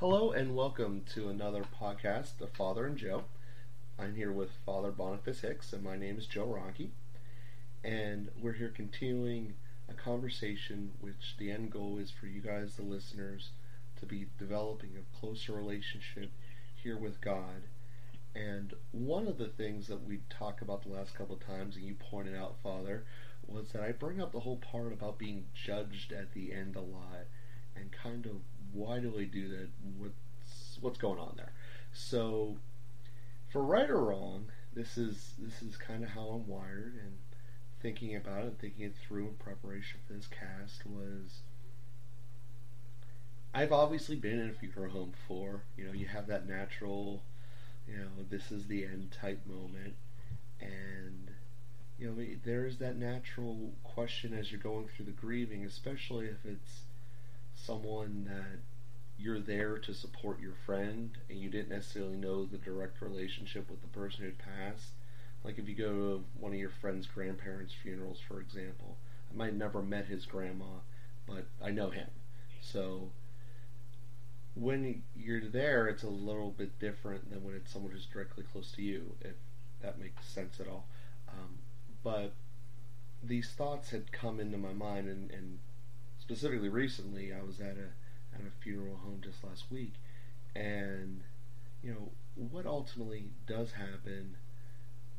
Hello and welcome to another podcast of Father and Joe. I'm here with Father Boniface Hicks, and my name is Joe Rockey. And we're here continuing a conversation which the end goal is for you guys, the listeners, to be developing a closer relationship here with God. And one of the things that we talked about the last couple of times, and you pointed out, Father, was that I bring up the whole part about being judged at the end a lot, and kind of why do I do that? What's what's going on there? So, for right or wrong, this is this is kind of how I'm wired, and thinking about it, thinking it through in preparation for this cast was. I've obviously been in a funeral home before. You know, you have that natural, you know, this is the end type moment, and you know, there's that natural question as you're going through the grieving, especially if it's someone that you're there to support your friend and you didn't necessarily know the direct relationship with the person who'd passed. Like if you go to one of your friend's grandparents' funerals, for example, I might never met his grandma, but I know him. So when you're there, it's a little bit different than when it's someone who's directly close to you, if that makes sense at all. Um, but these thoughts had come into my mind, and, and specifically recently, I was at a at a funeral home just last week, and you know what ultimately does happen,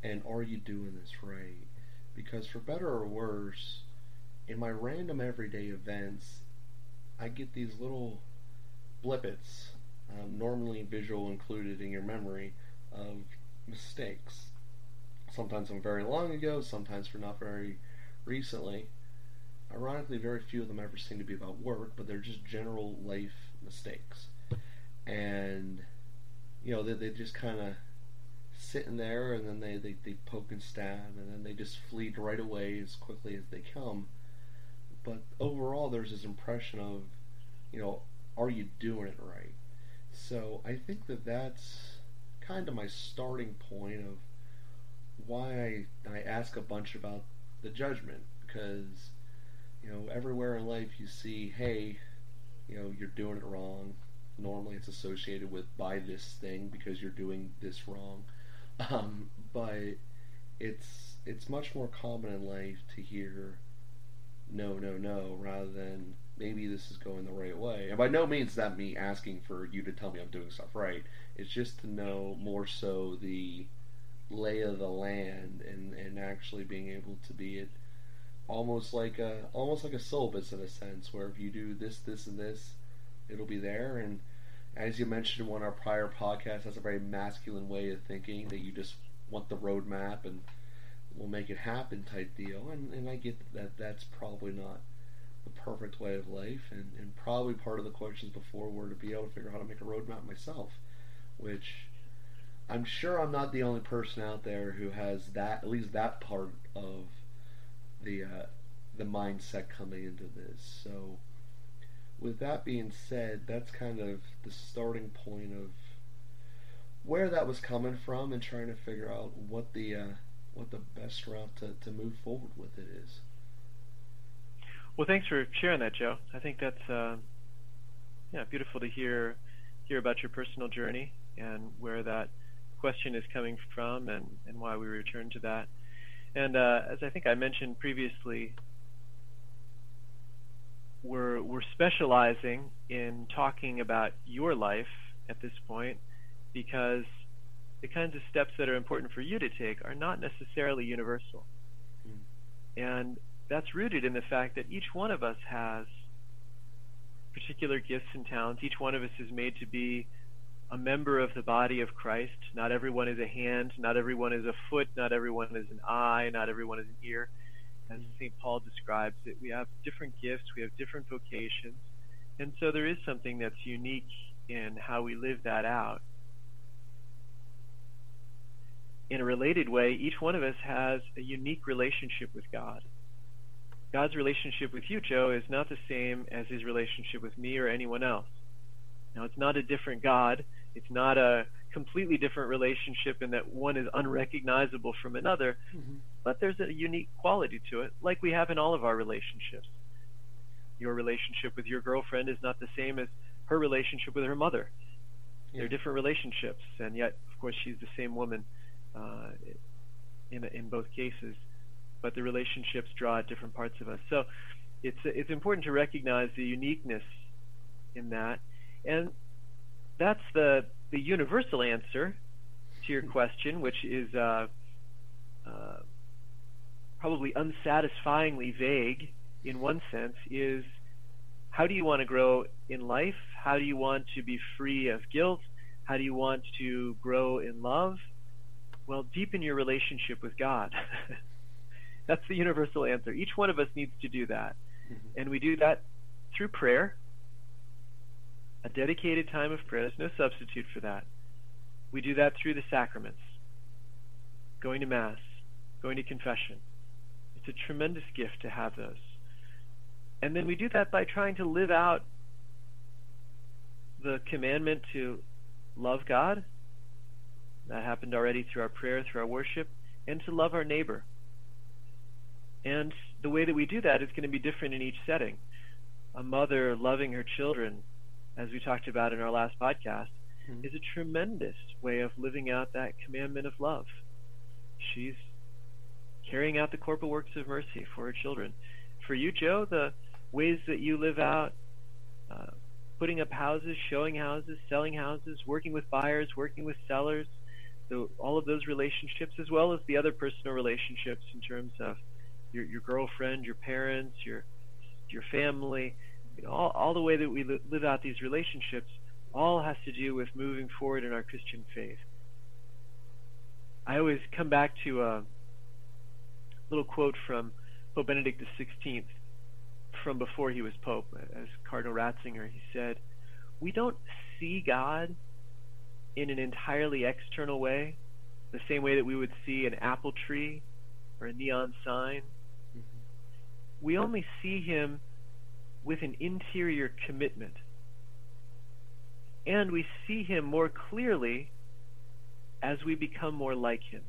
and are you doing this right? Because for better or worse, in my random everyday events, I get these little blippets, um, normally visual included in your memory, of mistakes. Sometimes from very long ago, sometimes from not very recently. Ironically, very few of them ever seem to be about work, but they're just general life mistakes. And, you know, they, they just kind of sit in there and then they, they, they poke and stab and then they just flee right away as quickly as they come. But overall, there's this impression of, you know, are you doing it right? So I think that that's kind of my starting point of why I, I ask a bunch about the judgment because you know, everywhere in life you see, hey, you know, you're doing it wrong. Normally it's associated with buy this thing because you're doing this wrong. Um, but it's it's much more common in life to hear no, no, no, rather than maybe this is going the right way. And by no means that me asking for you to tell me I'm doing stuff right. It's just to know more so the lay of the land and, and actually being able to be it almost like a almost like a syllabus in a sense, where if you do this, this, and this, it'll be there. And as you mentioned in one of our prior podcasts, that's a very masculine way of thinking that you just want the roadmap and we'll make it happen type deal. And and I get that that's probably not the perfect way of life, and, and probably part of the questions before were to be able to figure out how to make a roadmap myself, which I'm sure I'm not the only person out there who has that at least that part of the uh, the mindset coming into this. So, with that being said, that's kind of the starting point of where that was coming from, and trying to figure out what the uh, what the best route to, to move forward with it is. Well, thanks for sharing that, Joe. I think that's uh, yeah beautiful to hear hear about your personal journey and where that question is coming from, and, and why we return to that. And uh, as I think I mentioned previously, we're we're specializing in talking about your life at this point because the kinds of steps that are important for you to take are not necessarily universal. Mm. And that's rooted in the fact that each one of us has particular gifts and talents. Each one of us is made to be a member of the body of Christ. Not everyone is a hand, not everyone is a foot, not everyone is an eye, not everyone is an ear. As St. Paul describes it, we have different gifts, we have different vocations, and so there is something that's unique in how we live that out. In a related way, each one of us has a unique relationship with God. God's relationship with you, Joe, is not the same as his relationship with me or anyone else. Now, it's not a different God. It's not a completely different relationship in that one is unrecognizable from another, mm-hmm. but there's a unique quality to it, like we have in all of our relationships. Your relationship with your girlfriend is not the same as her relationship with her mother. Yeah. They're different relationships, and yet, of course, she's the same woman uh, in in both cases. But the relationships draw at different parts of us. So it's it's important to recognize the uniqueness in that, and that's the the universal answer to your question, which is uh, uh, probably unsatisfyingly vague in one sense, is how do you want to grow in life? How do you want to be free of guilt? How do you want to grow in love? Well, deepen your relationship with God. That's the universal answer. Each one of us needs to do that. Mm-hmm. And we do that through prayer, a dedicated time of prayer. There's no substitute for that. We do that through the sacraments, going to Mass, going to confession. It's a tremendous gift to have those. And then we do that by trying to live out the commandment to love God. That happened already through our prayer, through our worship, and to love our neighbor. And the way that we do that is going to be different in each setting. A mother loving her children, as we talked about in our last podcast, mm-hmm. is a tremendous way of living out that commandment of love. She's carrying out the corporal works of mercy for her children. For you, Joe, the ways that you live out, uh, putting up houses, showing houses, selling houses, working with buyers, working with sellers, so all of those relationships, as well as the other personal relationships in terms of your, your girlfriend, your parents, your your family, you know, all, all the way that we li- live out these relationships, all has to do with moving forward in our Christian faith. I always come back to a little quote from Pope Benedict XVI from before he was Pope, as Cardinal Ratzinger. He said, We don't see God in an entirely external way, the same way that we would see an apple tree or a neon sign. Mm-hmm. We only see him with an interior commitment. And we see him more clearly as we become more like him.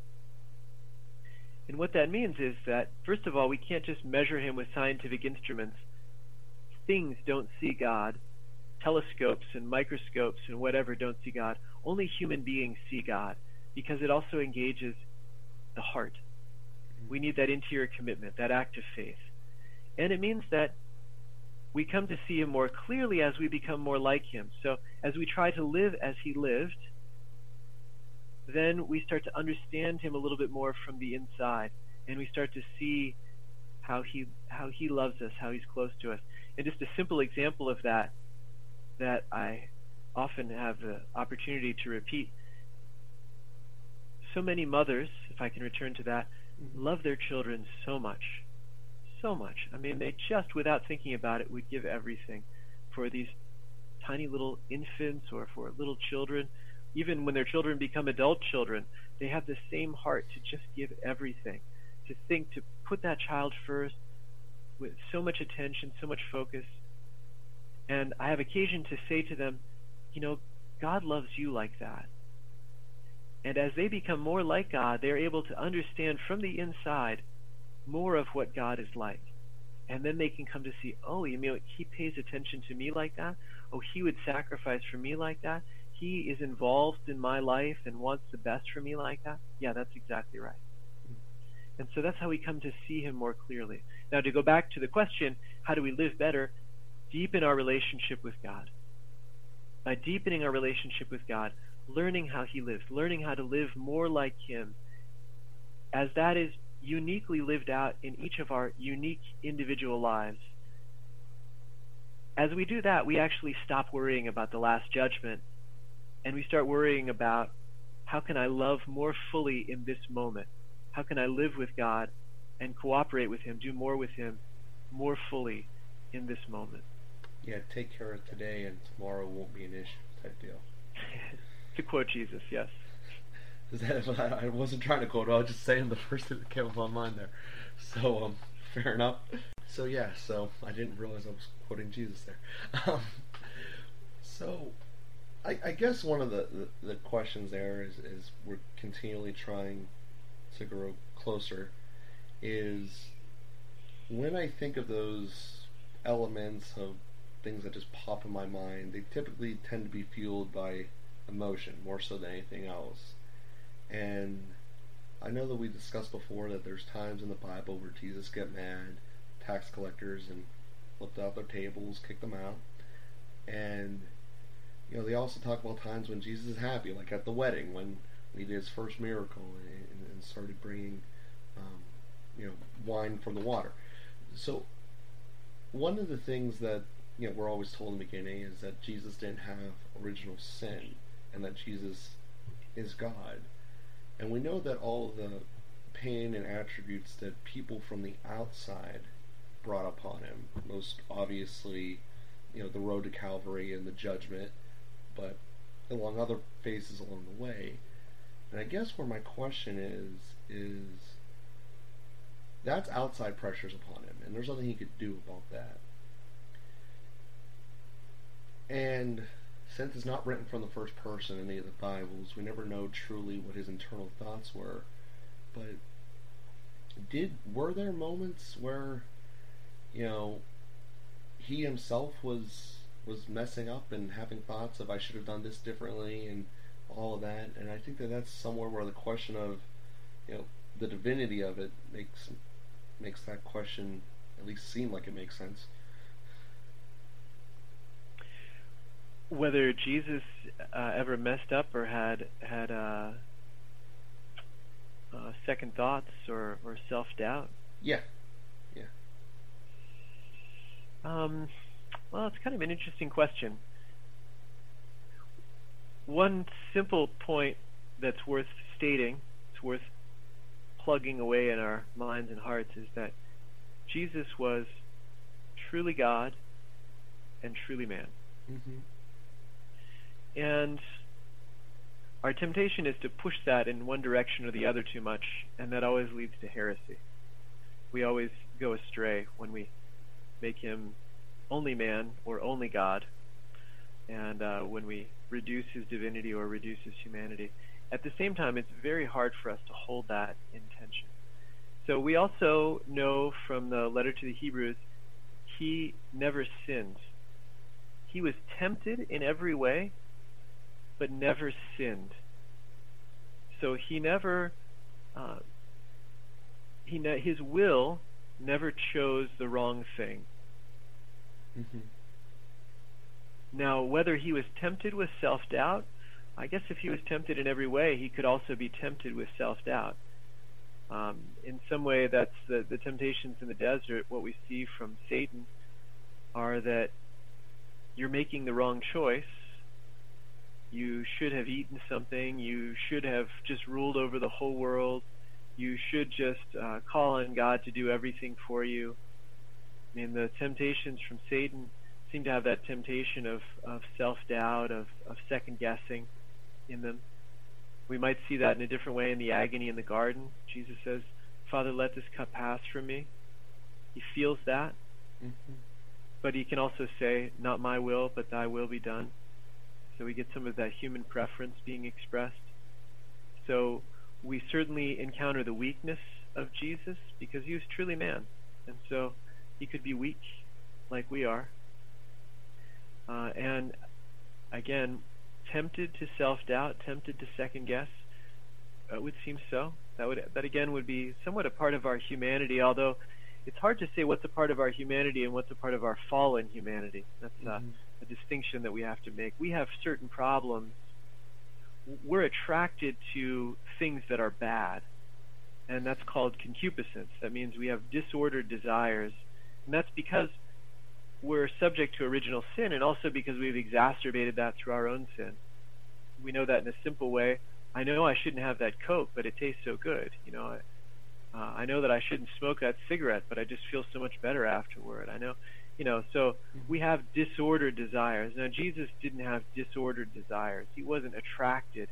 And what that means is that, first of all, we can't just measure him with scientific instruments. Things don't see God. Telescopes and microscopes and whatever don't see God. Only human beings see God because it also engages the heart. We need that interior commitment, that act of faith. And it means that we come to see him more clearly as we become more like him. So as we try to live as he lived, then we start to understand him a little bit more from the inside, and we start to see how he how he loves us, how he's close to us. And just a simple example of that that I often have the opportunity to repeat. So many mothers, if I can return to that, mm-hmm. love their children so much. So much. I mean, they just, without thinking about it, would give everything for these tiny little infants or for little children even when their children become adult children, they have the same heart to just give everything, to think, to put that child first with so much attention, so much focus. And I have occasion to say to them, you know, God loves you like that. And as they become more like God, they're able to understand from the inside more of what God is like. And then they can come to see, oh, you mean he pays attention to me like that? Oh, he would sacrifice for me like that? he is involved in my life and wants the best for me like that, yeah, that's exactly right. And so that's how we come to see him more clearly. Now, to go back to the question, how do we live better? Deepen our relationship with God. By deepening our relationship with God, learning how he lives, learning how to live more like him, as that is uniquely lived out in each of our unique individual lives. As we do that, we actually stop worrying about the last judgment and we start worrying about how can I love more fully in this moment? How can I live with God and cooperate with Him, do more with Him more fully in this moment? Yeah, take care of today and tomorrow won't be an issue type deal. to quote Jesus, yes. That, I wasn't trying to quote, I was just saying the first thing that came up on mind there. So, um, fair enough. So, yeah, so I didn't realize I was quoting Jesus there. Um, so, I, I guess one of the, the, the, questions there is, is we're continually trying to grow closer is when I think of those elements of things that just pop in my mind. They typically tend to be fueled by emotion more so than anything else. And I know that we discussed before that there's times in the Bible where Jesus get mad, tax collectors and flipped out their tables, kicked them out. And you know, they also talk about times when Jesus is happy, like at the wedding when he did his first miracle and, and started bringing, um, you know, wine from the water. So, one of the things that you know we're always told in the beginning is that Jesus didn't have original sin, and that Jesus is God, and we know that all of the pain and attributes that people from the outside brought upon him, most obviously, you know, the road to Calvary and the judgment but along other phases along the way. And I guess where my question is is that's outside pressures upon him, and there's nothing he could do about that. And since it's not written from the first person in any of the Bibles, we never know truly what his internal thoughts were. But did were there moments where, you know, he himself was was messing up and having thoughts of I should have done this differently and all of that. And I think that that's somewhere where the question of you know the divinity of it makes makes that question at least seem like it makes sense. Whether Jesus uh, ever messed up or had had uh, uh, second thoughts or, or self doubt. Yeah, yeah. Um, well, it's kind of an interesting question. One simple point that's worth stating, it's worth plugging away in our minds and hearts, is that Jesus was truly God and truly man. Mm-hmm. And our temptation is to push that in one direction or the other too much, and that always leads to heresy. We always go astray when we make him only man or only God, and uh, when we reduce his divinity or reduce his humanity. At the same time, it's very hard for us to hold that intention. So we also know from the letter to the Hebrews, he never sinned. He was tempted in every way, but never sinned. So he never, uh, he ne- his will never chose the wrong thing. Mm-hmm. Now, whether he was tempted with self doubt, I guess if he was tempted in every way, he could also be tempted with self doubt. Um, in some way, that's the, the temptations in the desert. What we see from Satan are that you're making the wrong choice. You should have eaten something. You should have just ruled over the whole world. You should just uh, call on God to do everything for you. I mean, the temptations from Satan seem to have that temptation of, of self doubt, of, of second guessing in them. We might see that in a different way in the agony in the garden. Jesus says, Father, let this cup pass from me. He feels that. Mm-hmm. But he can also say, Not my will, but thy will be done. So we get some of that human preference being expressed. So we certainly encounter the weakness of Jesus because he was truly man. And so he could be weak, like we are. Uh, and again, tempted to self-doubt, tempted to second guess. It would seem so. That would that again would be somewhat a part of our humanity. Although it's hard to say what's a part of our humanity and what's a part of our fallen humanity. That's uh, mm-hmm. A distinction that we have to make. We have certain problems. We're attracted to things that are bad, and that's called concupiscence. That means we have disordered desires and that's because we're subject to original sin and also because we've exacerbated that through our own sin. We know that in a simple way. I know I shouldn't have that Coke, but it tastes so good. You know, I, uh, I know that I shouldn't smoke that cigarette, but I just feel so much better afterward. I know, you know, so we have disordered desires. Now, Jesus didn't have disordered desires. He wasn't attracted.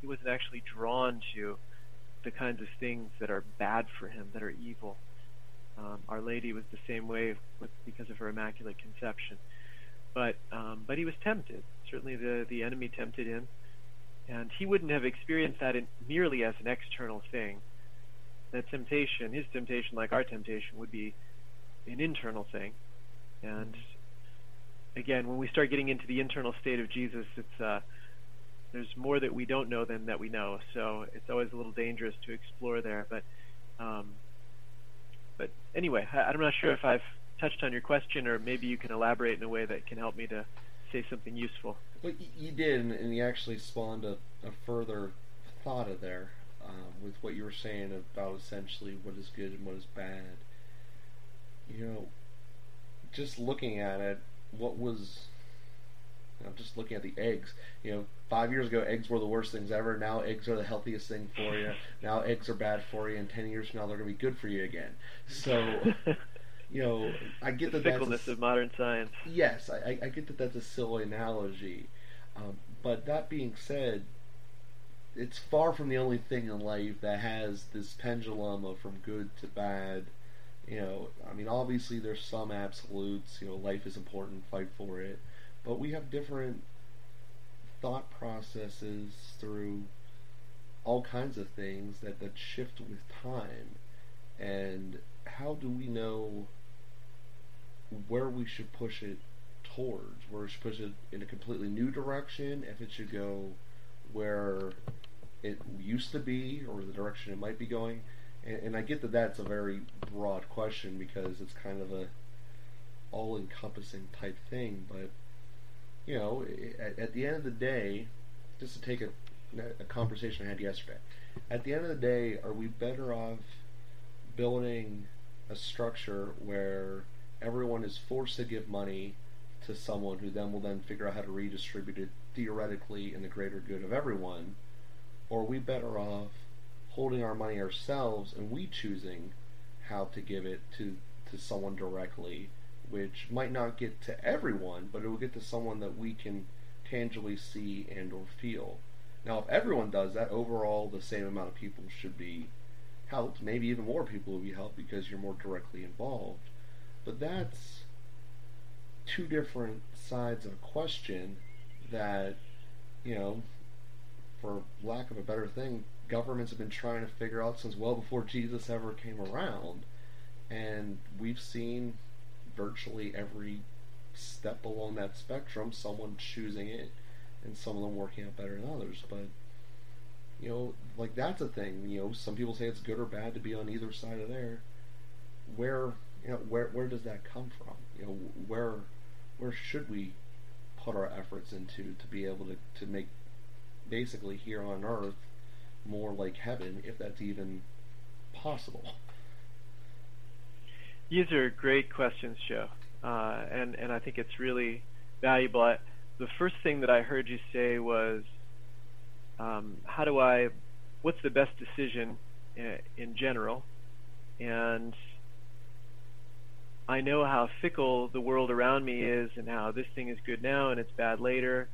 He wasn't actually drawn to the kinds of things that are bad for him, that are evil. Um, Our Lady was the same way with, because of her Immaculate Conception. But um, but he was tempted. Certainly, the the enemy tempted him, and he wouldn't have experienced that in, merely as an external thing. That temptation, his temptation, like our temptation, would be an internal thing, and again, when we start getting into the internal state of Jesus, it's uh, there's more that we don't know than that we know. So it's always a little dangerous to explore there. But um, but anyway, I, I'm not sure if I've touched on your question, or maybe you can elaborate in a way that can help me to say something useful. Well, you did, and you actually spawned a, a further thought of there um, with what you were saying about essentially what is good and what is bad. You know, just looking at it, what was I'm just looking at the eggs. You know, five years ago, eggs were the worst things ever. Now, eggs are the healthiest thing for you. Now, eggs are bad for you. And ten years from now, they're going to be good for you again. So, you know, I get the that fickleness that's a, of modern science. Yes, I, I get that that's a silly analogy, um, but that being said, it's far from the only thing in life that has this pendulum of from good to bad. You know, I mean, obviously there's some absolutes. You know, life is important, fight for it, but we have different thought processes through all kinds of things that that shift with time, and how do we know where we should push it towards? Where we should push it in a completely new direction? If it should go where it used to be or the direction it might be going? And, and I get that that's a very broad question because it's kind of a all-encompassing type thing, but you know, at, at, the end of the day, just to take a, a conversation I had yesterday, at the end of the day, are we better off building a structure where everyone is forced to give money to someone who then will then figure out how to redistribute it theoretically in the greater good of everyone? Or are we better off holding our money ourselves and we choosing how to give it to, to someone directly, which might not get to everyone, but it will get to someone that we can tangibly see and or feel. Now, if everyone does that, overall the same amount of people should be helped. Maybe even more people will be helped because you're more directly involved. But that's two different sides of a question that, you know, for lack of a better thing, governments have been trying to figure out since well before Jesus ever came around. And we've seen virtually every step along that spectrum, someone choosing it and some of them working out better than others. But, you know, like that's a thing. You know, some people say it's good or bad to be on either side of there. Where, you know, where, where does that come from? You know, where, where should we put our efforts into to be able to, to make basically here on earth more like heaven, if that's even possible? These are great questions, Joe, uh, and and I think it's really valuable. I, the first thing that I heard you say was, um, "How do I? What's the best decision in, in general?" And I know how fickle the world around me is, and how this thing is good now and it's bad later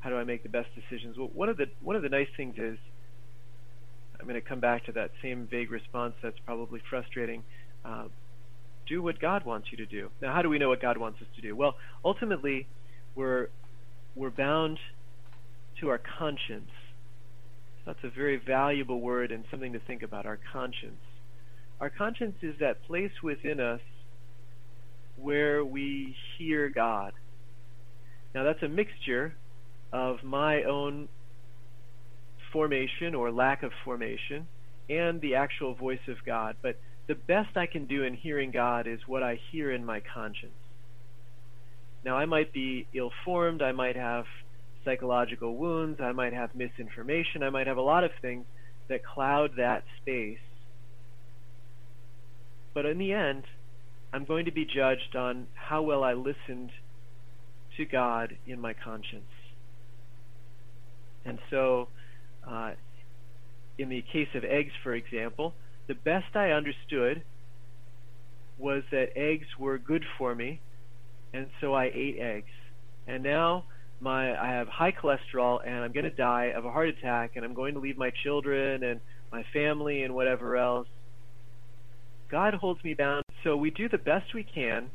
how do I make the best decisions? Well, one of the one of the nice things is I'm going to come back to that same vague response that's probably frustrating. Uh, do what God wants you to do. Now, how do we know what God wants us to do? Well, ultimately, we're we're bound to our conscience. That's a very valuable word and something to think about. Our conscience. Our conscience is that place within us where we hear God. Now, that's a mixture of my own formation or lack of formation and the actual voice of God. But the best I can do in hearing God is what I hear in my conscience. Now, I might be ill formed, I might have psychological wounds, I might have misinformation, I might have a lot of things that cloud that space. But in the end, I'm going to be judged on how well I listened to God in my conscience. And so, uh, in the case of eggs, for example, the best I understood was that eggs were good for me, and so I ate eggs. And now my I have high cholesterol, and I'm going to die of a heart attack, and I'm going to leave my children and my family and whatever else. God holds me bound, so we do the best we can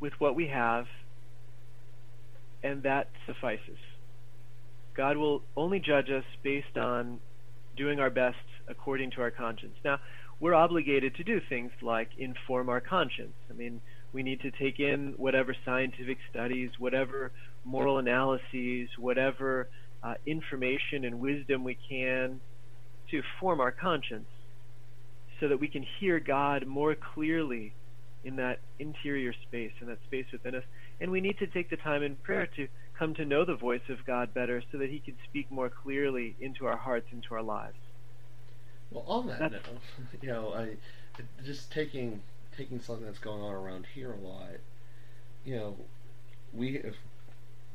with what we have, and that suffices. God will only judge us based on doing our best according to our conscience. Now, we're obligated to do things like inform our conscience. I mean, We need to take in whatever scientific studies, whatever moral analyses, whatever uh, information and wisdom we can to form our conscience so that we can hear God more clearly in that interior space, in that space within us. And we need to take the time in prayer to come to know the voice of God better so that He can speak more clearly into our hearts, into our lives. Well, on that note, you know, I just taking taking something that's going on around here a lot. You know, we if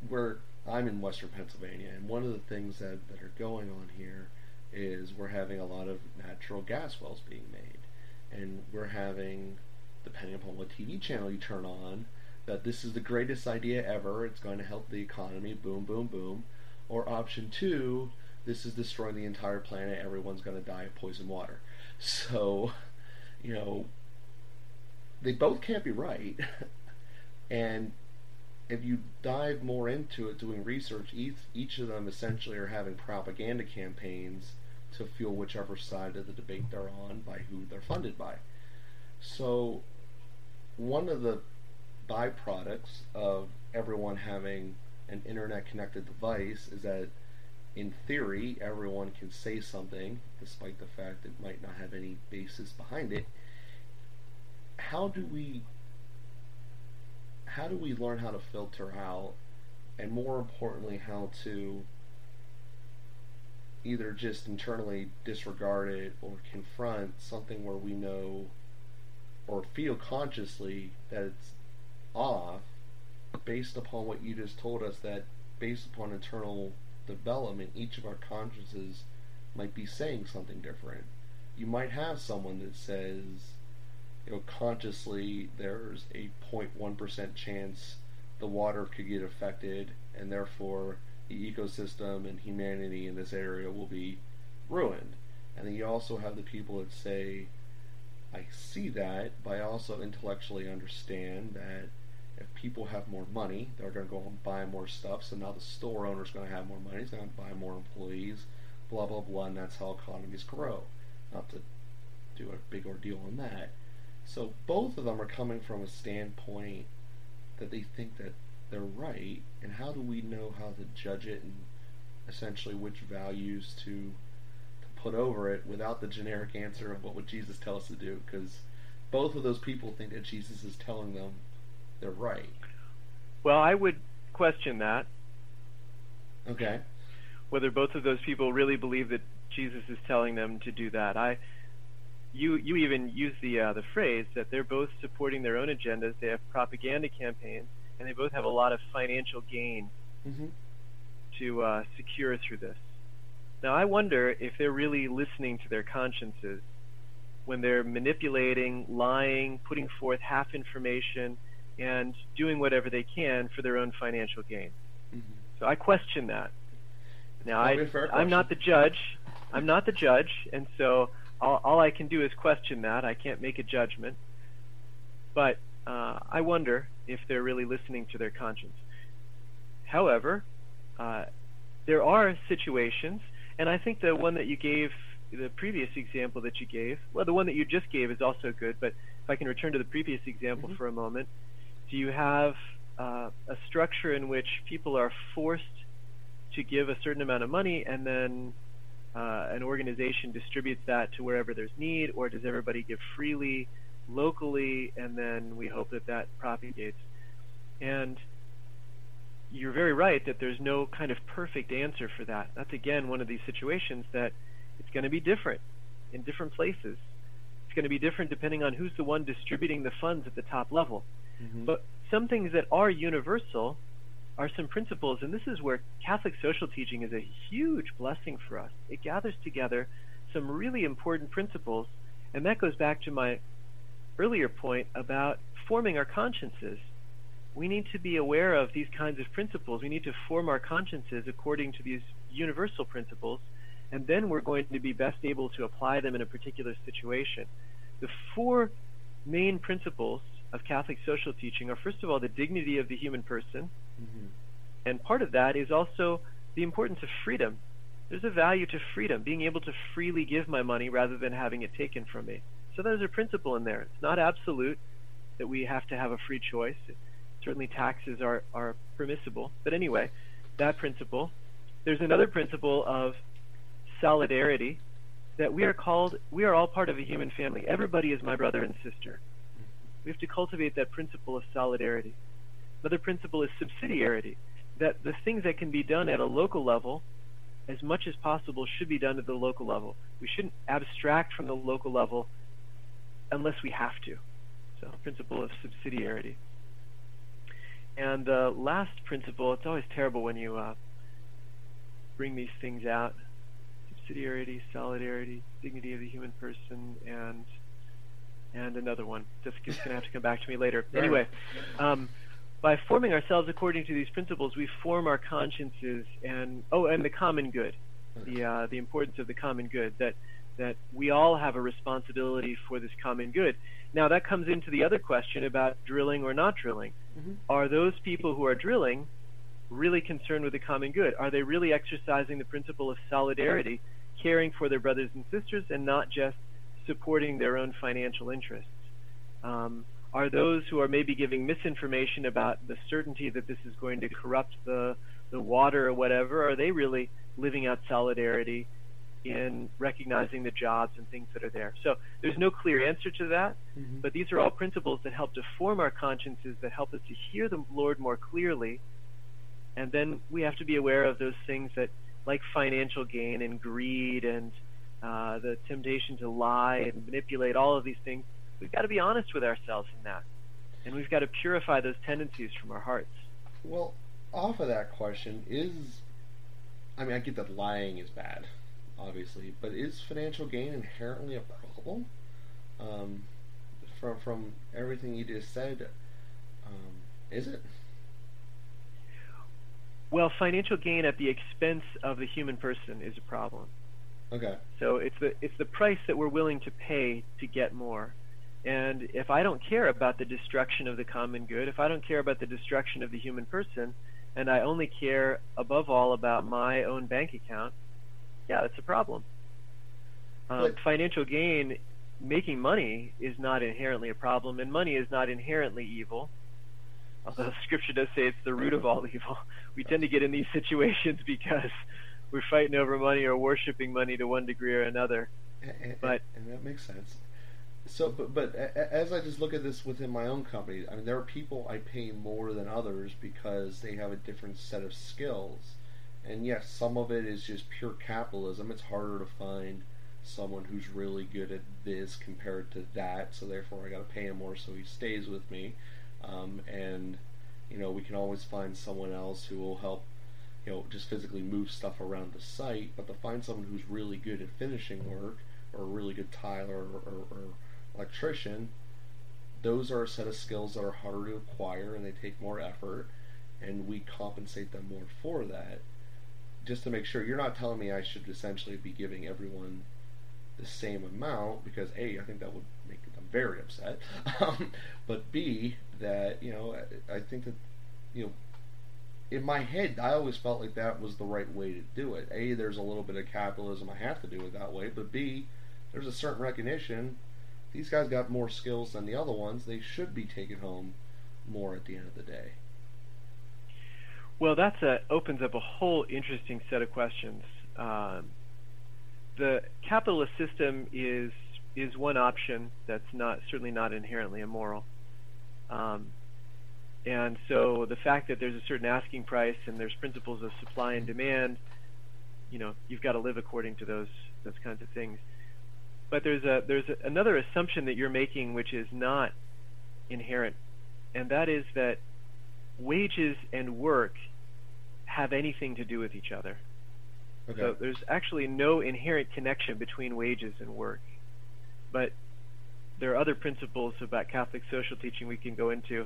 we're I'm in Western Pennsylvania, and one of the things that that are going on here is we're having a lot of natural gas wells being made, and we're having, depending upon what TV channel you turn on, that this is the greatest idea ever. It's going to help the economy. Boom, boom, boom. Or option two, this is destroying the entire planet. Everyone's going to die of poison water. So, you know, they both can't be right. and if you dive more into it, doing research, each, each of them essentially are having propaganda campaigns to fuel whichever side of the debate they're on by who they're funded by. So, one of the byproducts of everyone having an internet connected device is that in theory everyone can say something despite the fact it might not have any basis behind it. How do we how do we learn how to filter out and more importantly how to either just internally disregard it or confront something where we know or feel consciously that it's off based upon what you just told us that based upon internal development each of our consciences might be saying something different. You might have someone that says you know consciously there's a 0.1% chance the water could get affected and therefore the ecosystem and humanity in this area will be ruined. And then you also have the people that say I see that but I also intellectually understand that if people have more money, they're going to go and buy more stuff. So now the store owner's going to have more money. He's going to buy more employees, blah, blah, blah. And that's how economies grow. Not to do a big ordeal on that. So both of them are coming from a standpoint that they think that they're right. And how do we know how to judge it and essentially which values to, to put over it without the generic answer of what would Jesus tell us to do? Because both of those people think that Jesus is telling them they're right. Well, I would question that. Okay. Whether both of those people really believe that Jesus is telling them to do that. I you you even use the uh, the phrase that they're both supporting their own agendas. They have propaganda campaigns, and they both have a lot of financial gain mm-hmm. to uh, secure through this. Now, I wonder if they're really listening to their consciences when they're manipulating, lying, putting forth half information, and doing whatever they can for their own financial gain. Mm-hmm. So I question that. Now I, I'm not the judge. I'm not the judge, and so all, all, I can do is question that. I can't make a judgment. But uh, I wonder if they're really listening to their conscience. However, uh, there are situations, and I think the one that you gave, the previous example that you gave, well, the one that you just gave is also good, but if I can return to the previous example mm-hmm. for a moment, do you have uh, a structure in which people are forced to give a certain amount of money and then uh, an organization distributes that to wherever there's need, or does everybody give freely locally and then we hope that that propagates? And you're very right that there's no kind of perfect answer for that. That's again one of these situations that it's going to be different in different places. It's going to be different depending on who's the one distributing the funds at the top level. Mm-hmm. But some things that are universal are some principles, and this is where Catholic social teaching is a huge blessing for us. It gathers together some really important principles, and that goes back to my earlier point about forming our consciences. We need to be aware of these kinds of principles. We need to form our consciences according to these universal principles, and then we're going to be best able to apply them in a particular situation. The four main principles of Catholic social teaching are, first of all, the dignity of the human person. Mm-hmm. And part of that is also the importance of freedom. There's a value to freedom, being able to freely give my money rather than having it taken from me. So there's a principle in there. It's not absolute, that we have to have a free choice. Certainly, taxes are, are permissible. But anyway, that principle. There's another principle of solidarity that we are called, we are all part of a human family. Everybody is my brother and sister. We have to cultivate that principle of solidarity. Another principle is subsidiarity, that the things that can be done at a local level, as much as possible, should be done at the local level. We shouldn't abstract from the local level unless we have to. So, principle of subsidiarity. And the uh, last principle, it's always terrible when you uh, bring these things out subsidiarity, solidarity, dignity of the human person, and and another one. Just, just going to have to come back to me later. Right. Anyway, um, by forming ourselves according to these principles, we form our consciences, and oh, and the common good, the uh, the importance of the common good. That that we all have a responsibility for this common good. Now that comes into the other question about drilling or not drilling. Mm-hmm. Are those people who are drilling really concerned with the common good? Are they really exercising the principle of solidarity, caring for their brothers and sisters, and not just supporting their own financial interests? Um, are those who are maybe giving misinformation about the certainty that this is going to corrupt the the water or whatever? Are they really living out solidarity in recognizing the jobs and things that are there? So there's no clear answer to that, mm-hmm. but these are all principles that help to form our consciences, that help us to hear the Lord more clearly, and then we have to be aware of those things that, like financial gain and greed and uh, the temptation to lie and manipulate, all of these things. We've got to be honest with ourselves in that, and we've got to purify those tendencies from our hearts. Well, off of that question, is I mean, I get that lying is bad, obviously, but is financial gain inherently a problem? Um, from from everything you just said, um, is it? Well, financial gain at the expense of the human person is a problem. Okay. So it's the it's the price that we're willing to pay to get more. And if I don't care about the destruction of the common good, if I don't care about the destruction of the human person, and I only care above all about my own bank account, yeah, that's a problem. Um, financial gain, making money, is not inherently a problem, and money is not inherently evil although Scripture does say it's the root of all evil. We tend to get in these situations because we're fighting over money or worshiping money to one degree or another. And, but and that makes sense. So, but, but as I just look at this within my own company, I mean, there are people I pay more than others because they have a different set of skills. And yes, some of it is just pure capitalism. It's harder to find someone who's really good at this compared to that, so therefore I got to pay him more so he stays with me. Um, and you know we can always find someone else who will help you know just physically move stuff around the site but to find someone who's really good at finishing work or a really good tiler or, or, or electrician those are a set of skills that are harder to acquire and they take more effort and we compensate them more for that just to make sure you're not telling me I should essentially be giving everyone the same amount because a I think that would make them very upset um, but b that you know I, I think that you know in my head I always felt like that was the right way to do it. A there's a little bit of capitalism I have to do it that way, but B there's a certain recognition these guys got more skills than the other ones. They should be taken home more at the end of the day. Well, that opens up a whole interesting set of questions. Um, the capitalist system is is one option that's not certainly not inherently immoral. Um, and so the fact that there's a certain asking price and there's principles of supply and demand, you know, you've got to live according to those those kinds of things. But there's a there's a, another assumption that you're making which is not inherent, and that is that wages and work have anything to do with each other. Okay. So there's actually no inherent connection between wages and work. But there are other principles about Catholic social teaching we can go into.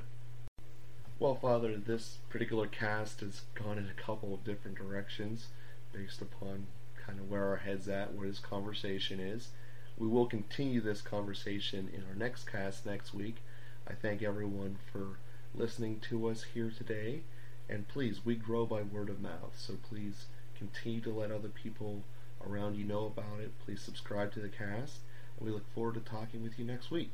Well, Father, this particular cast has gone in a couple of different directions based upon kind of where our head's at, where this conversation is. We will continue this conversation in our next cast next week. I thank everyone for listening to us here today. And please, we grow by word of mouth, so please continue to let other people around you know about it. Please subscribe to the cast. We look forward to talking with you next week.